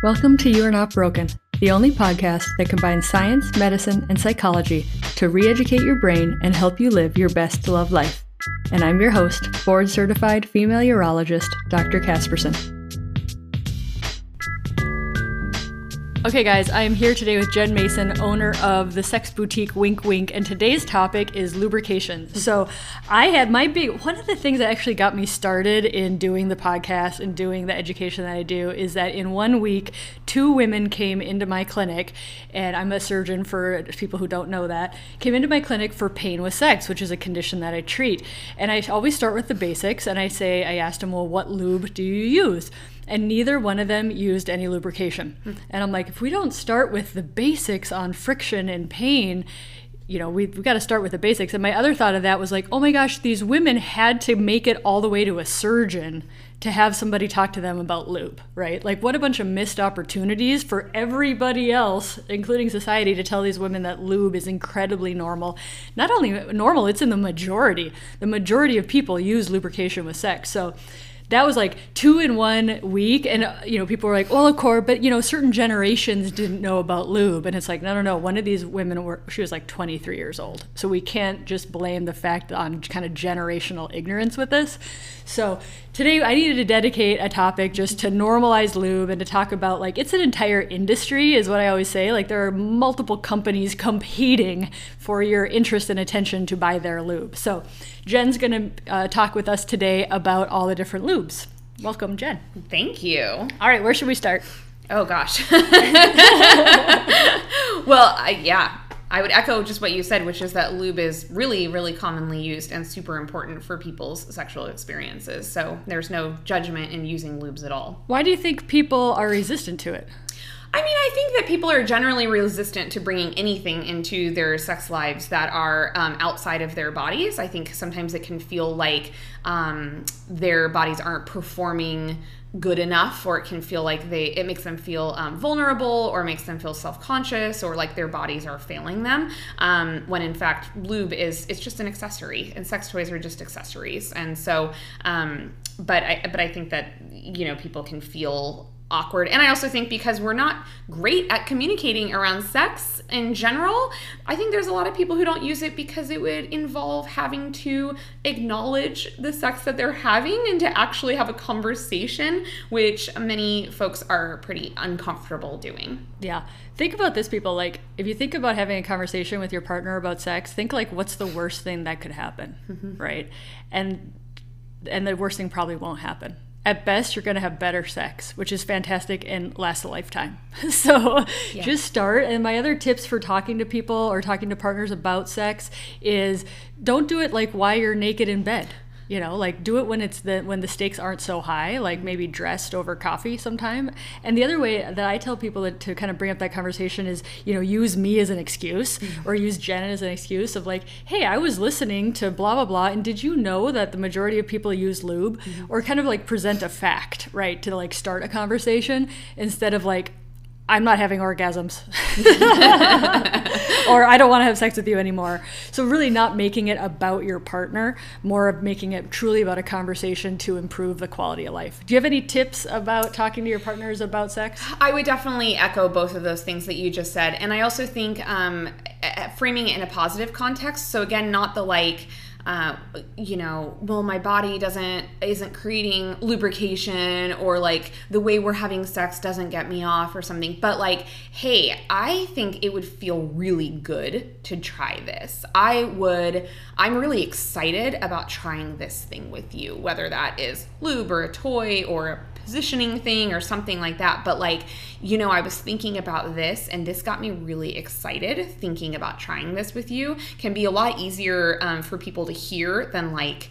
Welcome to You Are Not Broken, the only podcast that combines science, medicine, and psychology to re educate your brain and help you live your best to love life. And I'm your host, board certified female urologist, Dr. Casperson. Okay, guys, I am here today with Jenn Mason, owner of the sex boutique Wink Wink, and today's topic is lubrication. So, I had my big one of the things that actually got me started in doing the podcast and doing the education that I do is that in one week, two women came into my clinic, and I'm a surgeon for people who don't know that, came into my clinic for pain with sex, which is a condition that I treat. And I always start with the basics, and I say, I asked them, well, what lube do you use? And neither one of them used any lubrication. Mm. And I'm like, if we don't start with the basics on friction and pain, you know, we've, we've got to start with the basics. And my other thought of that was like, oh my gosh, these women had to make it all the way to a surgeon to have somebody talk to them about lube, right? Like, what a bunch of missed opportunities for everybody else, including society, to tell these women that lube is incredibly normal. Not only normal, it's in the majority. The majority of people use lubrication with sex. So, that was like two in one week and uh, you know people were like well of course but you know certain generations didn't know about lube and it's like no no no one of these women were she was like 23 years old so we can't just blame the fact on kind of generational ignorance with this so today I needed to dedicate a topic just to normalize lube and to talk about like it's an entire industry, is what I always say. Like there are multiple companies competing for your interest and attention to buy their lube. So Jenn's going to uh, talk with us today about all the different lubes. Welcome, Jenn. Thank you. All right, where should we start? Oh gosh. well, I, yeah, I would echo just what you said, which is that lube is really, really commonly used and super important for people's sexual experiences. So there's no judgment in using lubes at all. Why do you think people are resistant to it? I mean, I think that people are generally resistant to bringing anything into their sex lives that are um, outside of their bodies. I think sometimes it can feel like um, their bodies aren't performing good enough or it can feel like they it makes them feel um, vulnerable or makes them feel self-conscious or like their bodies are failing them um, when in fact lube is it's just an accessory and sex toys are just accessories and so um, but i but i think that you know people can feel awkward. And I also think because we're not great at communicating around sex in general, I think there's a lot of people who don't use it because it would involve having to acknowledge the sex that they're having and to actually have a conversation, which many folks are pretty uncomfortable doing. Yeah. Think about this, people. Like, if you think about having a conversation with your partner about sex, think like, what's the worst thing that could happen, mm-hmm. right? And and the worst thing probably won't happen at best you're going to have better sex which is fantastic and lasts a lifetime. So yeah. just start. And my other tips for talking to people or talking to partners about sex is don't do it like while you're naked in bed you know like do it when it's the when the stakes aren't so high like maybe dressed over coffee sometime and the other way that i tell people that, to kind of bring up that conversation is you know use me as an excuse or use jenn as an excuse of like hey i was listening to blah blah blah and did you know that the majority of people use lube mm-hmm. or kind of like present a fact right to like start a conversation instead of like I'm not having orgasms. or I don't want to have sex with you anymore. So, really, not making it about your partner, more of making it truly about a conversation to improve the quality of life. Do you have any tips about talking to your partners about sex? I would definitely echo both of those things that you just said. And I also think um, framing it in a positive context. So, again, not the like, uh, you know, well, my body doesn't isn't creating lubrication, or like the way we're having sex doesn't get me off, or something. But like, hey, I think it would feel really good to try this. I would. I'm really excited about trying this thing with you, whether that is lube or a toy or positioning thing or something like that. But like, you know, I was thinking about this and this got me really excited thinking about trying this with you. Can be a lot easier um, for people to hear than like,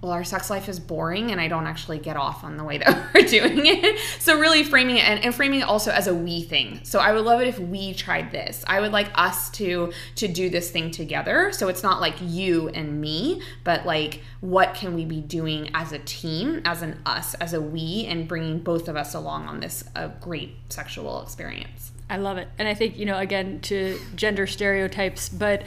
well, our sex life is boring and I don't actually get off on the way that we're doing it. So really framing it and, and, framing it also as a we thing. So I would love it if we tried this. I would like us to to do this thing together. So it's not like you and me, but like what can we be doing as a team, as an us, as a we, and bringing both of us along on this a great sexual experience. I love it. And I think, you know, again, to gender stereotypes, but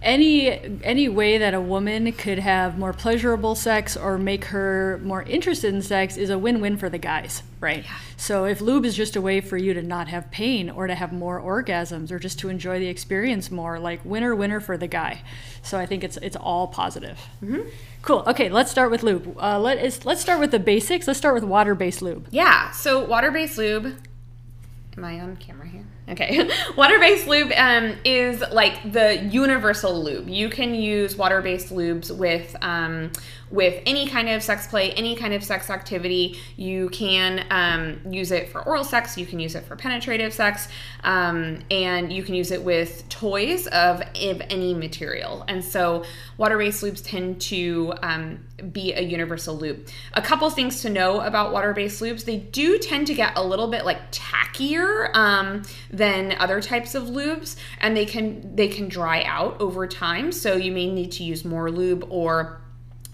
any any way that a woman could have more pleasurable sex or make her more interested in sex is a win-win for the guys right? Yeah. so if lube is just a way for you to not have pain or to have more orgasms or just to enjoy the experience more like winner winner for the guy. So i think it's it's all positive. Mm-hmm. cool. Okay let's start with lube. Uh, let, is, let's start with the basics. Let's start with water-based lube. Yeah. So water-based lube am i on camera here Okay, water-based lube um, is like the universal lube. You can use water-based lubes with um, with any kind of sex play, any kind of sex activity. You can um, use it for oral sex, you can use it for penetrative sex, um, and you can use it with toys of, of any material. And so, water based lubes tend to um, be a universal lube. A couple things to know about water based lubes they do tend to get a little bit like tackier um, than other types of lubes, and they can they can dry out over time. So, you may need to use more lube or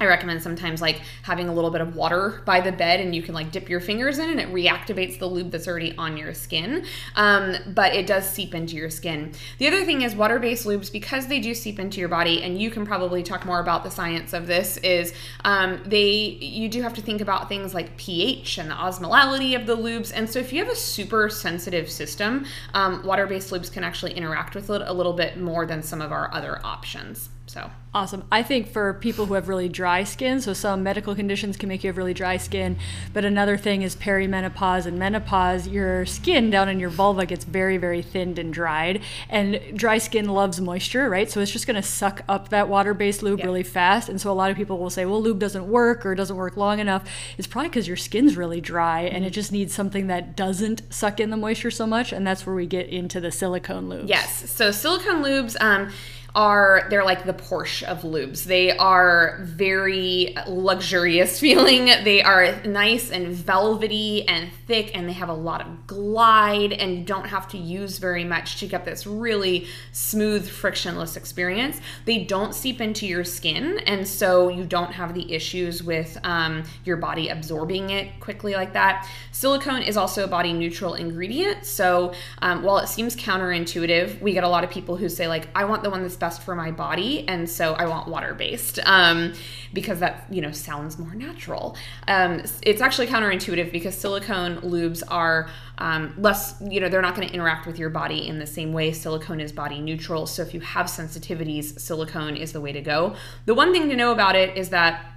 I recommend sometimes like having a little bit of water by the bed and you can like dip your fingers in and it reactivates the lube that's already on your skin. Um, but it does seep into your skin. The other thing is water based lubes, because they do seep into your body, and you can probably talk more about the science of this, is um, they, you do have to think about things like pH and the osmolality of the lubes. And so if you have a super sensitive system, um, water based lubes can actually interact with it a little bit more than some of our other options. So awesome. I think for people who have really dry skin, so some medical conditions can make you have really dry skin, but another thing is perimenopause and menopause. Your skin down in your vulva gets very, very thinned and dried, and dry skin loves moisture, right? So it's just going to suck up that water-based lube really fast. And so a lot of people will say, "Well, lube doesn't work or doesn't work long enough." It's probably because your skin's really dry, mm-hmm. and it just needs something that doesn't suck in the moisture so much, and that's where we get into the silicone lubes. Yes. So silicone lubes. Um, are they're like the Porsche of lubes. They are very luxurious feeling. They are nice and velvety and thick and they have a lot of glide and you don't have to use very much to get this really smooth frictionless experience. They don't seep into your skin and so you don't have the issues with um, your body absorbing it quickly like that. Silicone is also a body neutral ingredient. So um, while it seems counterintuitive, we get a lot of people who say like, I want the one that's best for my body, and so I want water based um, because that you know sounds more natural. Um, it's actually counterintuitive because silicone lubes are um, less, you know, they're not going to interact with your body in the same way. Silicone is body neutral, so if you have sensitivities, silicone is the way to go. The one thing to know about it is that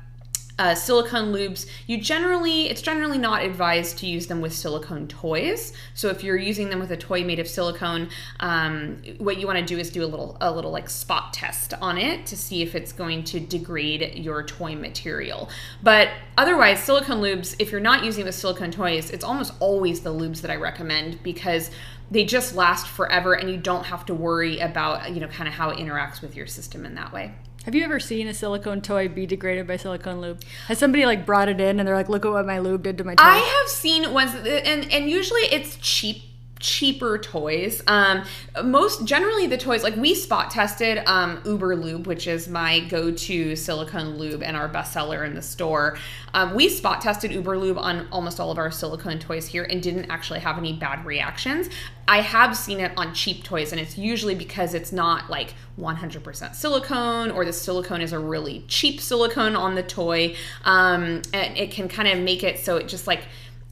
uh, silicone lubes, you generally, it's generally not advised to use them with silicone toys. So if you're using them with a toy made of silicone, um, what you want to do is do a little, a little like spot test on it to see if it's going to degrade your toy material. But otherwise, silicone lubes, if you're not using with silicone toys, it's almost always the lubes that I recommend because they just last forever and you don't have to worry about, you know, kind of how it interacts with your system in that way. Have you ever seen a silicone toy be degraded by silicone lube? Has somebody like brought it in and they're like, "Look at what my lube did to my toy"? I have seen ones, and and usually it's cheap cheaper toys. Um, most generally, the toys like we spot tested um, Uber Lube, which is my go-to silicone lube and our bestseller in the store. Um, we spot tested Uber Lube on almost all of our silicone toys here and didn't actually have any bad reactions. I have seen it on cheap toys, and it's usually because it's not like 100% silicone or the silicone is a really cheap silicone on the toy. Um, and it can kind of make it so it just like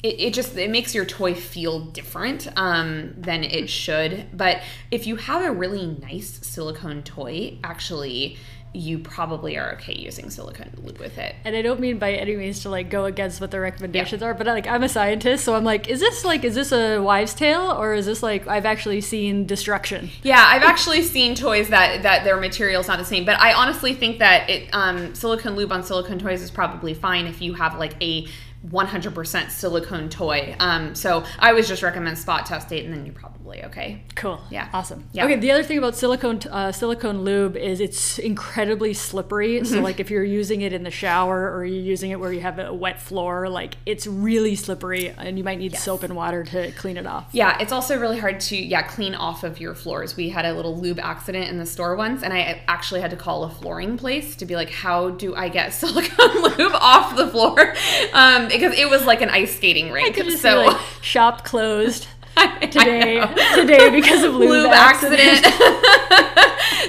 it, it just it makes your toy feel different um, than it should. But if you have a really nice silicone toy, actually you probably are okay using silicone lube with it. And I don't mean by any means to like go against what the recommendations yeah. are, but like I'm a scientist, so I'm like, is this like is this a wives' tale or is this like I've actually seen destruction? Yeah, I've actually seen toys that that their material's not the same, but I honestly think that it um, silicone lube on silicone toys is probably fine if you have like a 100% silicone toy. Um, so I always just recommend spot test date, and then you're probably okay. Cool. Yeah. Awesome. Yeah. Okay. The other thing about silicone uh, silicone lube is it's incredibly slippery. So mm-hmm. like if you're using it in the shower or you're using it where you have a wet floor, like it's really slippery, and you might need yes. soap and water to clean it off. Yeah. It's also really hard to yeah clean off of your floors. We had a little lube accident in the store once, and I actually had to call a flooring place to be like, how do I get silicone lube off the floor? Um, because it was like an ice skating rink. so like, shop closed. today today because of lube, lube accident.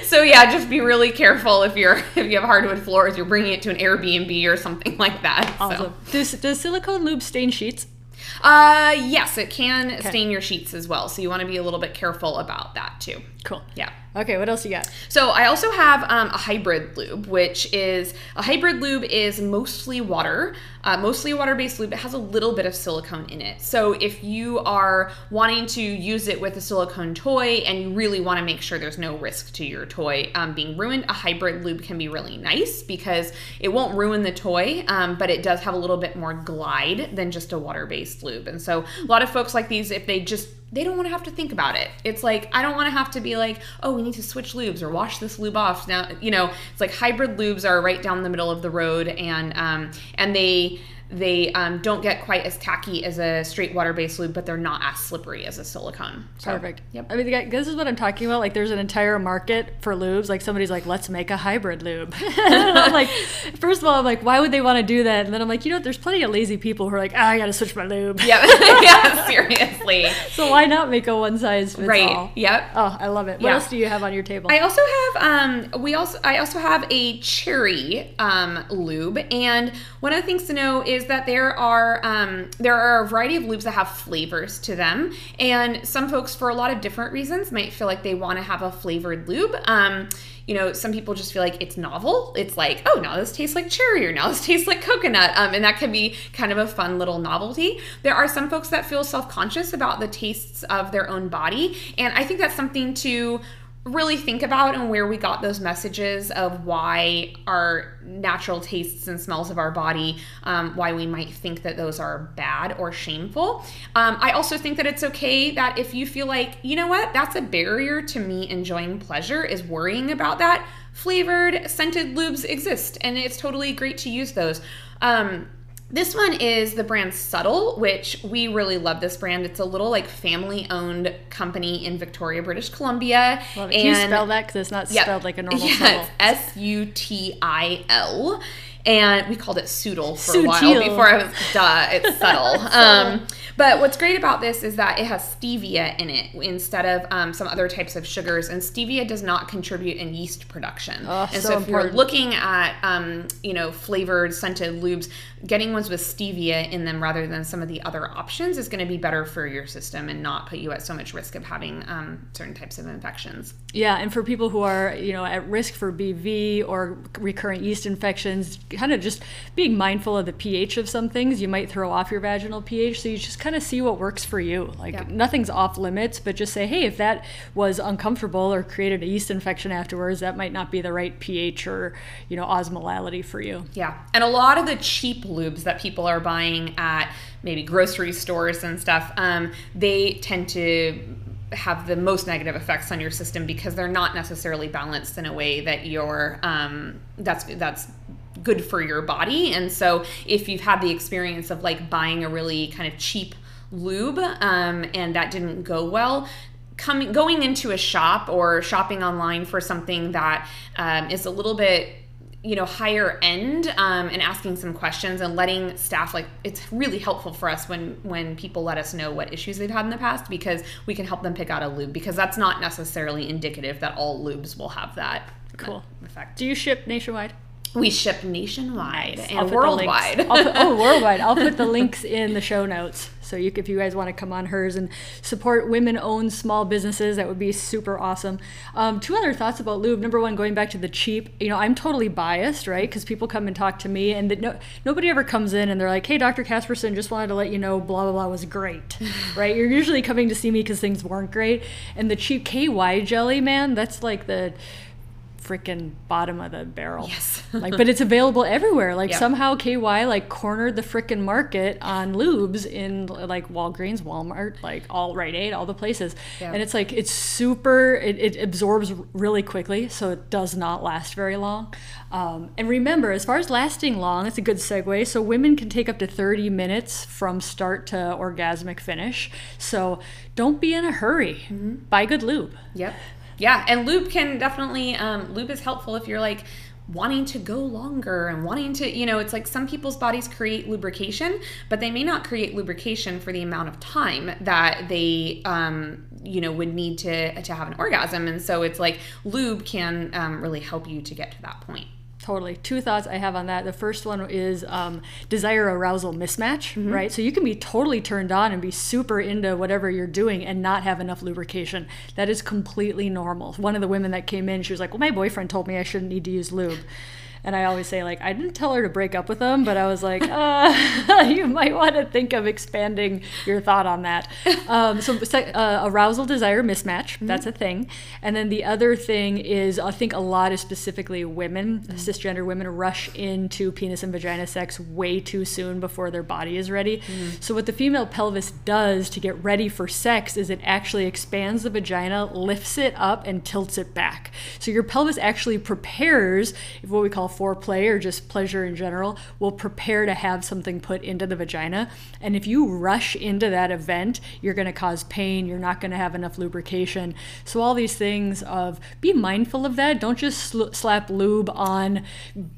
so yeah, just be really careful if you're if you have hardwood floors, you're bringing it to an Airbnb or something like that. Awesome. Does, does silicone lube stain sheets? Uh, yes, it can stain your sheets as well. So you want to be a little bit careful about that too. Cool. Yeah. Okay, what else you got? So I also have um, a hybrid lube, which is a hybrid lube is mostly water, uh, mostly water-based lube. It has a little bit of silicone in it. So if you are wanting to use it with a silicone toy and you really want to make sure there's no risk to your toy um, being ruined, a hybrid lube can be really nice because it won't ruin the toy, um, but it does have a little bit more glide than just a water-based lube. And so a lot of folks like these, if they just they don't want to have to think about it. It's like I don't want to have to be like, oh, we need to switch lubes or wash this lube off. Now, you know, it's like hybrid lubes are right down the middle of the road, and um, and they they um, don't get quite as tacky as a straight water-based lube, but they're not as slippery as a silicone. So, Perfect. Yep. I mean, this is what I'm talking about. Like, there's an entire market for lubes. Like, somebody's like, let's make a hybrid lube. I'm like, first of all, I'm like, why would they want to do that? And then I'm like, you know, there's plenty of lazy people who are like, oh, I got to switch my lube. Yeah. yeah. Seriously. so why not make a one size fits right. all? Yep. Oh, I love it. What yeah. else do you have on your table? I also have um we also I also have a cherry um lube, and one of the things to know is that there are are um, there are a variety of lubes that have flavors to them, and some folks, for a lot of different reasons, might feel like they want to have a flavored lube. Um, you know, some people just feel like it's novel. It's like, oh, now this tastes like cherry, or now this tastes like coconut, um, and that can be kind of a fun little novelty. There are some folks that feel self conscious about the tastes of their own body, and I think that's something to really think about and where we got those messages of why our natural tastes and smells of our body, um, why we might think that those are bad or shameful. Um, I also think that it's okay that if you feel like, you know what, that's a barrier to me enjoying pleasure, is worrying about that. Flavored scented lubes exist, and it's totally great to use those. Um, this one is the brand Sutil, which we really love this brand. It's a little like family owned company in Victoria, British Columbia. Love it. Can you spell that? Because it's not yep. spelled like a normal yeah, S U T I L and we called it Soodle for Sutil. a while before I was duh. It's subtle. um, but what's great about this is that it has stevia in it instead of um, some other types of sugars, and stevia does not contribute in yeast production. Oh, and so, so if important. you're looking at um, you know flavored scented lubes, getting ones with stevia in them rather than some of the other options is going to be better for your system and not put you at so much risk of having um, certain types of infections. Yeah, and for people who are you know at risk for BV or recurrent yeast infections kind of just being mindful of the pH of some things. You might throw off your vaginal pH, so you just kind of see what works for you. Like yeah. nothing's off limits, but just say, hey, if that was uncomfortable or created a yeast infection afterwards, that might not be the right pH or you know osmolality for you. Yeah, and a lot of the cheap lubes that people are buying at maybe grocery stores and stuff, um, they tend to have the most negative effects on your system because they're not necessarily balanced in a way that you're um, that's that's good for your body. And so if you've had the experience of like buying a really kind of cheap lube um, and that didn't go well, coming going into a shop or shopping online for something that um, is a little bit you know higher end um, and asking some questions and letting staff like it's really helpful for us when when people let us know what issues they've had in the past because we can help them pick out a lube because that's not necessarily indicative that all lubes will have that cool. effect. Do you ship nationwide we ship nationwide nice. and worldwide. Put, oh, worldwide. I'll put the links in the show notes. So you, if you guys want to come on hers and support women-owned small businesses, that would be super awesome. Um, two other thoughts about lube. Number one, going back to the cheap. You know, I'm totally biased, right? Because people come and talk to me, and the, no, nobody ever comes in and they're like, "Hey, Dr. Casperson, just wanted to let you know, blah blah blah was great." right? You're usually coming to see me because things weren't great. And the cheap KY jelly, man, that's like the freaking bottom of the barrel. Yes. like, but it's available everywhere. Like somehow KY like cornered the freaking market on lubes in like Walgreens, Walmart, like all Rite Aid, all the places. And it's like it's super. It, it absorbs really quickly, so it does not last very long. Um, and remember, as far as lasting long, it's a good segue. So women can take up to 30 minutes from start to orgasmic finish. So don't be in a hurry. Mm-hmm. Buy good lube. Yep. Yeah, and lube can definitely um, lube is helpful if you're like wanting to go longer and wanting to, you know, it's like some people's bodies create lubrication, but they may not create lubrication for the amount of time that they, um, you know, would need to to have an orgasm. And so it's like lube can um, really help you to get to that point. Totally. Two thoughts I have on that. The first one is um, desire arousal mismatch, mm-hmm. right? So you can be totally turned on and be super into whatever you're doing and not have enough lubrication. That is completely normal. One of the women that came in, she was like, Well, my boyfriend told me I shouldn't need to use lube. And I always say, like, I didn't tell her to break up with him, but I was like, uh, you might want to think of expanding your thought on that. Um, so, uh, arousal desire mismatch, mm-hmm. that's a thing. And then the other thing is, I think a lot of specifically women, mm-hmm. cisgender women, rush into penis and vagina sex way too soon before their body is ready. Mm-hmm. So, what the female pelvis does to get ready for sex is it actually expands the vagina, lifts it up, and tilts it back. So, your pelvis actually prepares what we call foreplay or just pleasure in general will prepare to have something put into the vagina. And if you rush into that event, you're going to cause pain. You're not going to have enough lubrication. So, all these things of be mindful of that. Don't just sl- slap lube on,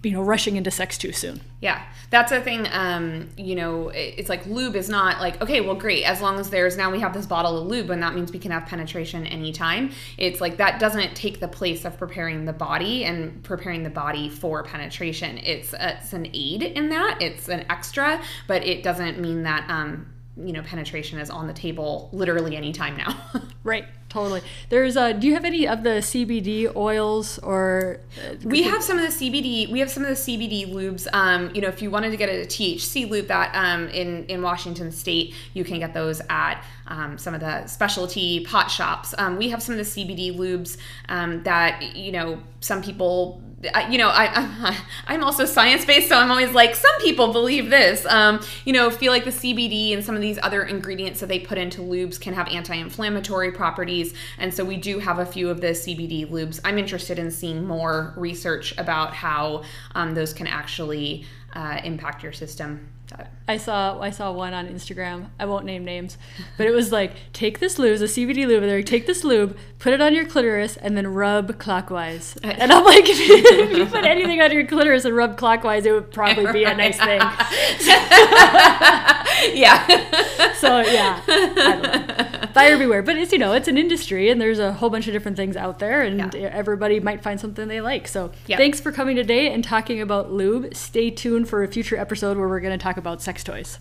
you know, rushing into sex too soon. Yeah, that's a thing. Um, you know, it's like lube is not like okay, well, great. As long as there's now we have this bottle of lube, and that means we can have penetration anytime. It's like that doesn't take the place of preparing the body and preparing the body for penetration. It's it's an aid in that. It's an extra, but it doesn't mean that um, you know penetration is on the table literally anytime now. right. Totally. There's uh do you have any of the CBD oils or uh, We have some of the CBD we have some of the CBD lubes. Um, you know, if you wanted to get a THC lube that um in in Washington state, you can get those at um, some of the specialty pot shops. Um, we have some of the CBD lubes um, that you know some people you know, I, I'm also science based, so I'm always like, some people believe this. Um, you know, feel like the CBD and some of these other ingredients that they put into lubes can have anti inflammatory properties. And so we do have a few of the CBD lubes. I'm interested in seeing more research about how um, those can actually uh, impact your system. I saw I saw one on Instagram. I won't name names, but it was like take this lube, a CBD lube. There, take this lube, put it on your clitoris, and then rub clockwise. And I'm like, if you, if you put anything on your clitoris and rub clockwise, it would probably be a nice thing. yeah. so yeah, buyer beware. But it's you know it's an industry, and there's a whole bunch of different things out there, and yeah. everybody might find something they like. So yep. thanks for coming today and talking about lube. Stay tuned for a future episode where we're going to talk about sex toys.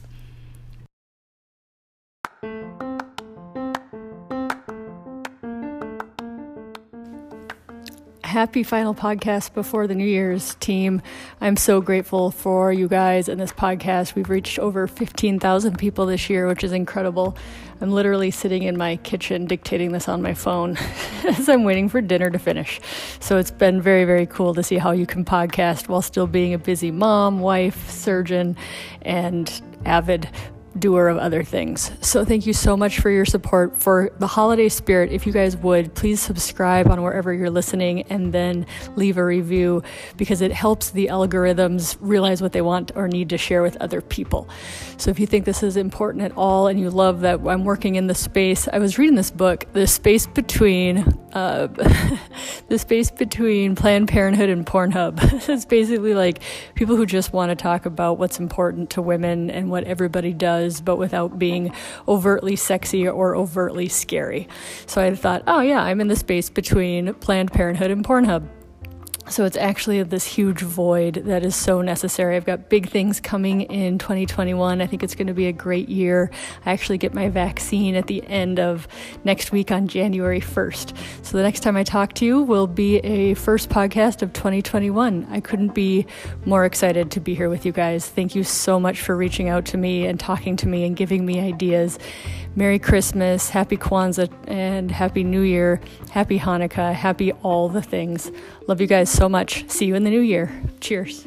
Happy final podcast before the New Year's team. I'm so grateful for you guys and this podcast. We've reached over 15,000 people this year, which is incredible. I'm literally sitting in my kitchen dictating this on my phone as I'm waiting for dinner to finish. So it's been very, very cool to see how you can podcast while still being a busy mom, wife, surgeon, and avid doer of other things. So thank you so much for your support for the holiday spirit. If you guys would, please subscribe on wherever you're listening and then leave a review because it helps the algorithms realize what they want or need to share with other people. So if you think this is important at all and you love that I'm working in the space, I was reading this book, The Space Between uh, the space between Planned Parenthood and Pornhub. it's basically like people who just want to talk about what's important to women and what everybody does but without being overtly sexy or overtly scary. So I thought, oh yeah, I'm in the space between Planned Parenthood and Pornhub. So it's actually this huge void that is so necessary. I've got big things coming in 2021. I think it's going to be a great year. I actually get my vaccine at the end of next week on January 1st. So the next time I talk to you will be a first podcast of 2021. I couldn't be more excited to be here with you guys. Thank you so much for reaching out to me and talking to me and giving me ideas. Merry Christmas, Happy Kwanzaa, and Happy New Year, Happy Hanukkah, Happy all the things. Love you guys so much. See you in the new year. Cheers.